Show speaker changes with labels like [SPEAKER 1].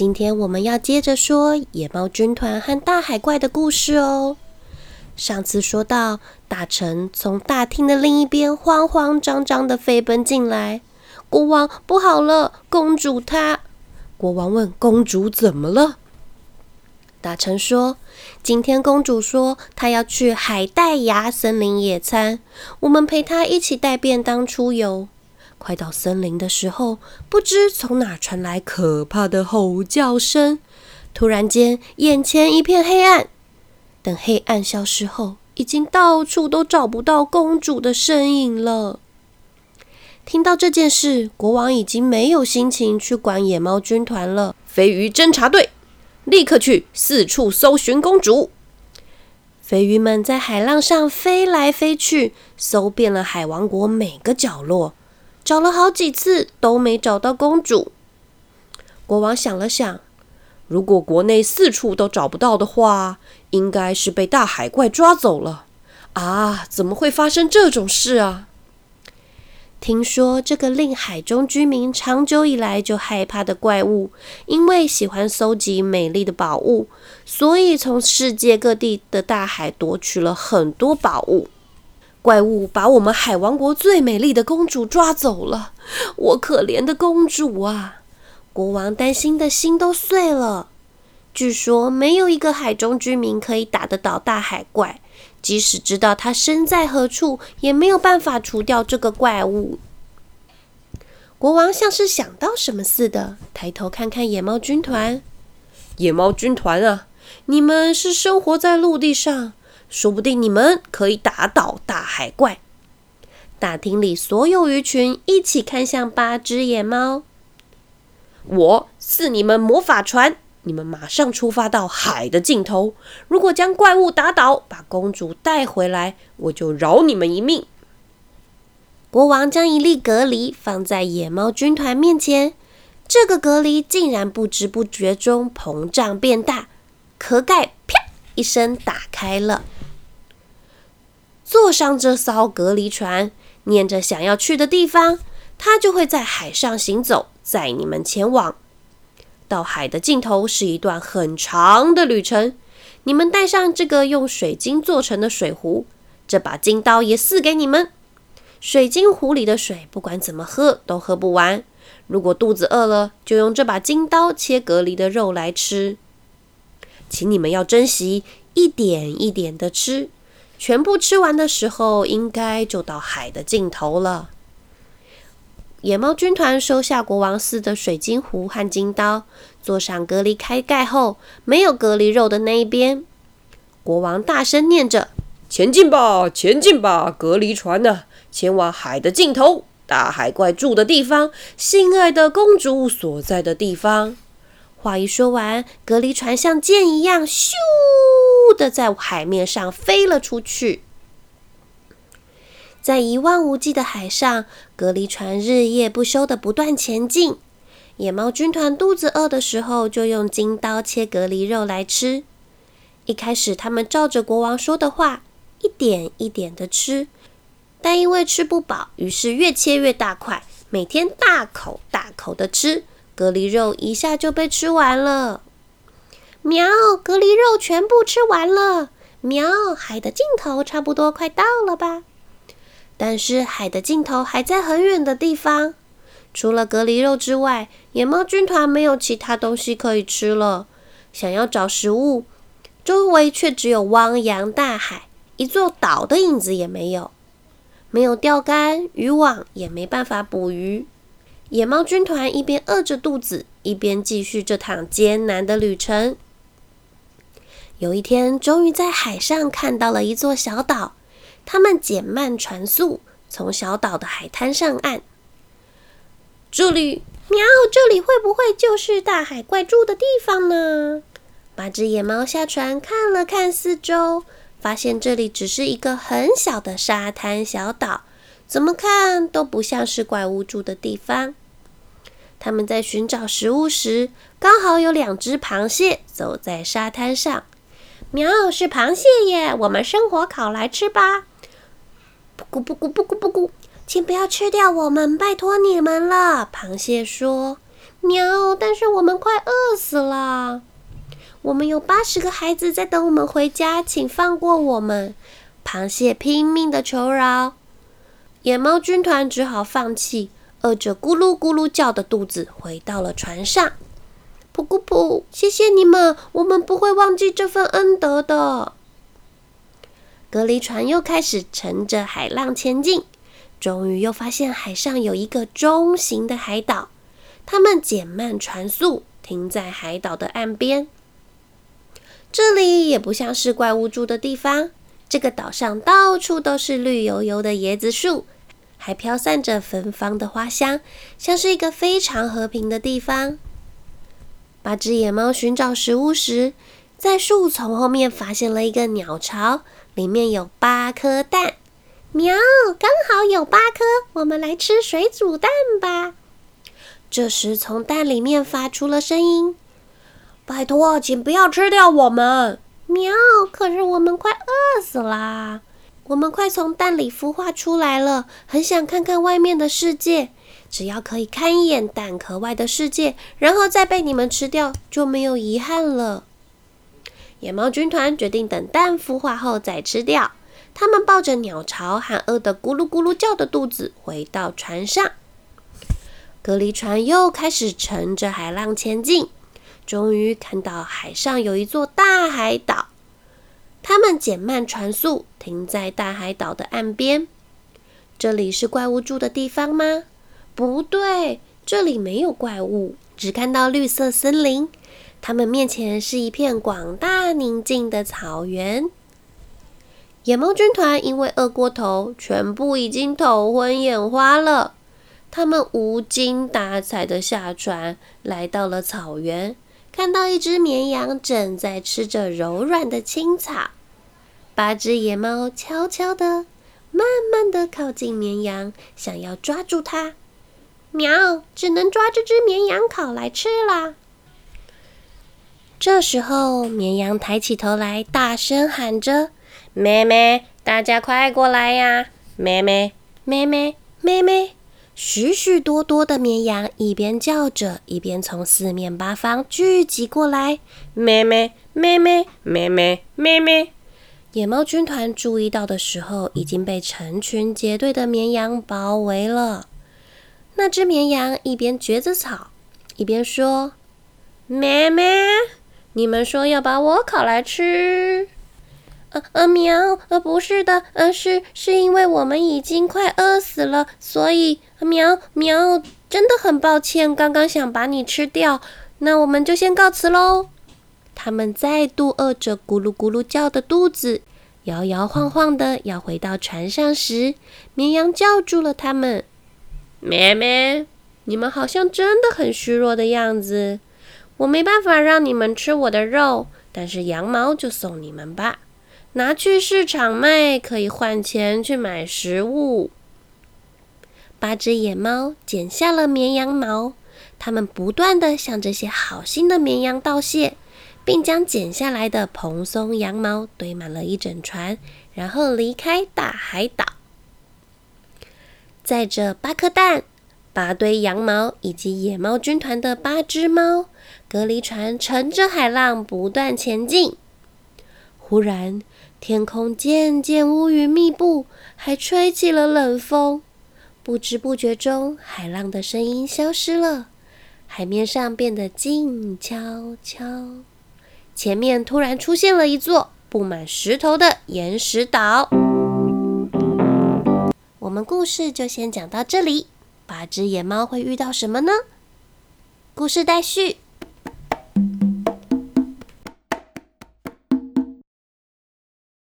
[SPEAKER 1] 今天我们要接着说野猫军团和大海怪的故事哦。上次说到，大臣从大厅的另一边慌慌张张的飞奔进来。国王，不好了，公主她……国王问：“公主怎么了？”大臣说：“今天公主说她要去海带芽森林野餐，我们陪她一起带便当出游。快到森林的时候，不知从哪传来可怕的吼叫声。突然间，眼前一片黑暗。等黑暗消失后，已经到处都找不到公主的身影了。”听到这件事，国王已经没有心情去管野猫军团了。
[SPEAKER 2] 飞鱼侦察队。立刻去四处搜寻公主。
[SPEAKER 1] 飞鱼们在海浪上飞来飞去，搜遍了海王国每个角落，找了好几次都没找到公主。国王想了想，
[SPEAKER 2] 如果国内四处都找不到的话，应该是被大海怪抓走了。啊，怎么会发生这种事啊？
[SPEAKER 1] 听说这个令海中居民长久以来就害怕的怪物，因为喜欢搜集美丽的宝物，所以从世界各地的大海夺取了很多宝物。怪物把我们海王国最美丽的公主抓走了，我可怜的公主啊！国王担心的心都碎了。据说没有一个海中居民可以打得倒大海怪。即使知道他身在何处，也没有办法除掉这个怪物。国王像是想到什么似的，抬头看看野猫军团。
[SPEAKER 2] 野猫军团啊，你们是生活在陆地上，说不定你们可以打倒大海怪。
[SPEAKER 1] 大厅里所有鱼群一起看向八只野猫。
[SPEAKER 2] 我赐你们魔法船。你们马上出发到海的尽头。如果将怪物打倒，把公主带回来，我就饶你们一命。
[SPEAKER 1] 国王将一粒隔离放在野猫军团面前，这个隔离竟然不知不觉中膨胀变大，壳盖啪一声打开了。坐上这艘隔离船，念着想要去的地方，它就会在海上行走，载你们前往。到海的尽头是一段很长的旅程。你们带上这个用水晶做成的水壶，这把金刀也赐给你们。水晶壶里的水不管怎么喝都喝不完。如果肚子饿了，就用这把金刀切隔离的肉来吃。请你们要珍惜，一点一点的吃。全部吃完的时候，应该就到海的尽头了。野猫军团收下国王赐的水晶壶和金刀，坐上隔离开盖后没有隔离肉的那一边。国王大声念着：“
[SPEAKER 2] 前进吧，前进吧，隔离船呢？前往海的尽头，大海怪住的地方，心爱的公主所在的地方。”
[SPEAKER 1] 话一说完，隔离船像箭一样，咻的在海面上飞了出去。在一望无际的海上，隔离船日夜不休的不断前进。野猫军团肚子饿的时候，就用金刀切隔离肉来吃。一开始，他们照着国王说的话，一点一点的吃，但因为吃不饱，于是越切越大块，每天大口大口的吃隔离肉，一下就被吃完了。喵，隔离肉全部吃完了。喵，海的尽头差不多快到了吧？但是海的尽头还在很远的地方，除了隔离肉之外，野猫军团没有其他东西可以吃了。想要找食物，周围却只有汪洋大海，一座岛的影子也没有。没有钓竿、渔网，也没办法捕鱼。野猫军团一边饿着肚子，一边继续这趟艰难的旅程。有一天，终于在海上看到了一座小岛。他们减慢船速，从小岛的海滩上岸。这里，喵！这里会不会就是大海怪住的地方呢？八只野猫下船看了看四周，发现这里只是一个很小的沙滩小岛，怎么看都不像是怪物住的地方。他们在寻找食物时，刚好有两只螃蟹走在沙滩上。喵，是螃蟹耶！我们生火烤来吃吧。咕咕咕咕咕咕咕，请不要吃掉我们，拜托你们了。螃蟹说：“喵！但是我们快饿死了，我们有八十个孩子在等我们回家，请放过我们！螃蟹拼命的求饶，野猫军团只好放弃，饿着咕噜咕噜叫的肚子回到了船上。噗咕噗！谢谢你们，我们不会忘记这份恩德的。隔离船又开始乘着海浪前进，终于又发现海上有一个中型的海岛。他们减慢船速，停在海岛的岸边。这里也不像是怪物住的地方。这个岛上到处都是绿油油的椰子树，还飘散着芬芳的花香，像是一个非常和平的地方。八只野猫寻找食物时，在树丛后面发现了一个鸟巢，里面有八颗蛋。喵，刚好有八颗，我们来吃水煮蛋吧。这时，从蛋里面发出了声音：“
[SPEAKER 2] 拜托，请不要吃掉我们！”
[SPEAKER 1] 喵！可是我们快饿死啦！我们快从蛋里孵化出来了，很想看看外面的世界。只要可以看一眼蛋壳外的世界，然后再被你们吃掉，就没有遗憾了。野猫军团决定等蛋孵化后再吃掉。他们抱着鸟巢和饿得咕噜咕噜叫的肚子回到船上。隔离船又开始乘着海浪前进，终于看到海上有一座大海岛。他们减慢船速，停在大海岛的岸边。这里是怪物住的地方吗？不对，这里没有怪物，只看到绿色森林。他们面前是一片广大宁静的草原。野猫军团因为饿过头，全部已经头昏眼花了。他们无精打采的下船，来到了草原，看到一只绵羊正在吃着柔软的青草。八只野猫悄悄的、慢慢的靠近绵羊，想要抓住它。喵，只能抓这只绵羊烤来吃啦。这时候，绵羊抬起头来，大声喊着：“
[SPEAKER 2] 妹妹，大家快过来呀！妹妹，
[SPEAKER 1] 妹妹，妹妹！”许许多多的绵羊一边叫着，一边从四面八方聚集过来。
[SPEAKER 2] 咩咩咩咩咩咩咩咩！
[SPEAKER 1] 野猫军团注意到的时候，已经被成群结队的绵羊包围了。那只绵羊一边嚼着草，一边说：“
[SPEAKER 2] 咩咩，你们说要把我烤来吃？”
[SPEAKER 1] 呃呃，喵，呃，不是的，呃，是是因为我们已经快饿死了，所以喵喵，真的很抱歉，刚刚想把你吃掉，那我们就先告辞喽。他们再度饿着咕噜咕噜叫的肚子，摇摇晃晃的要回到船上时，绵羊叫住了他们：“
[SPEAKER 2] 咩咩，
[SPEAKER 1] 你们好像真的很虚弱的样子，我没办法让你们吃我的肉，但是羊毛就送你们吧。”拿去市场卖，可以换钱去买食物。八只野猫剪下了绵羊毛，它们不断的向这些好心的绵羊道谢，并将剪下来的蓬松羊毛堆满了一整船，然后离开大海岛。载着八颗蛋、八堆羊毛以及野猫军团的八只猫，隔离船乘着海浪不断前进。忽然，天空渐渐乌云密布，还吹起了冷风。不知不觉中，海浪的声音消失了，海面上变得静悄悄。前面突然出现了一座布满石头的岩石岛。我们故事就先讲到这里。八只野猫会遇到什么呢？故事待续。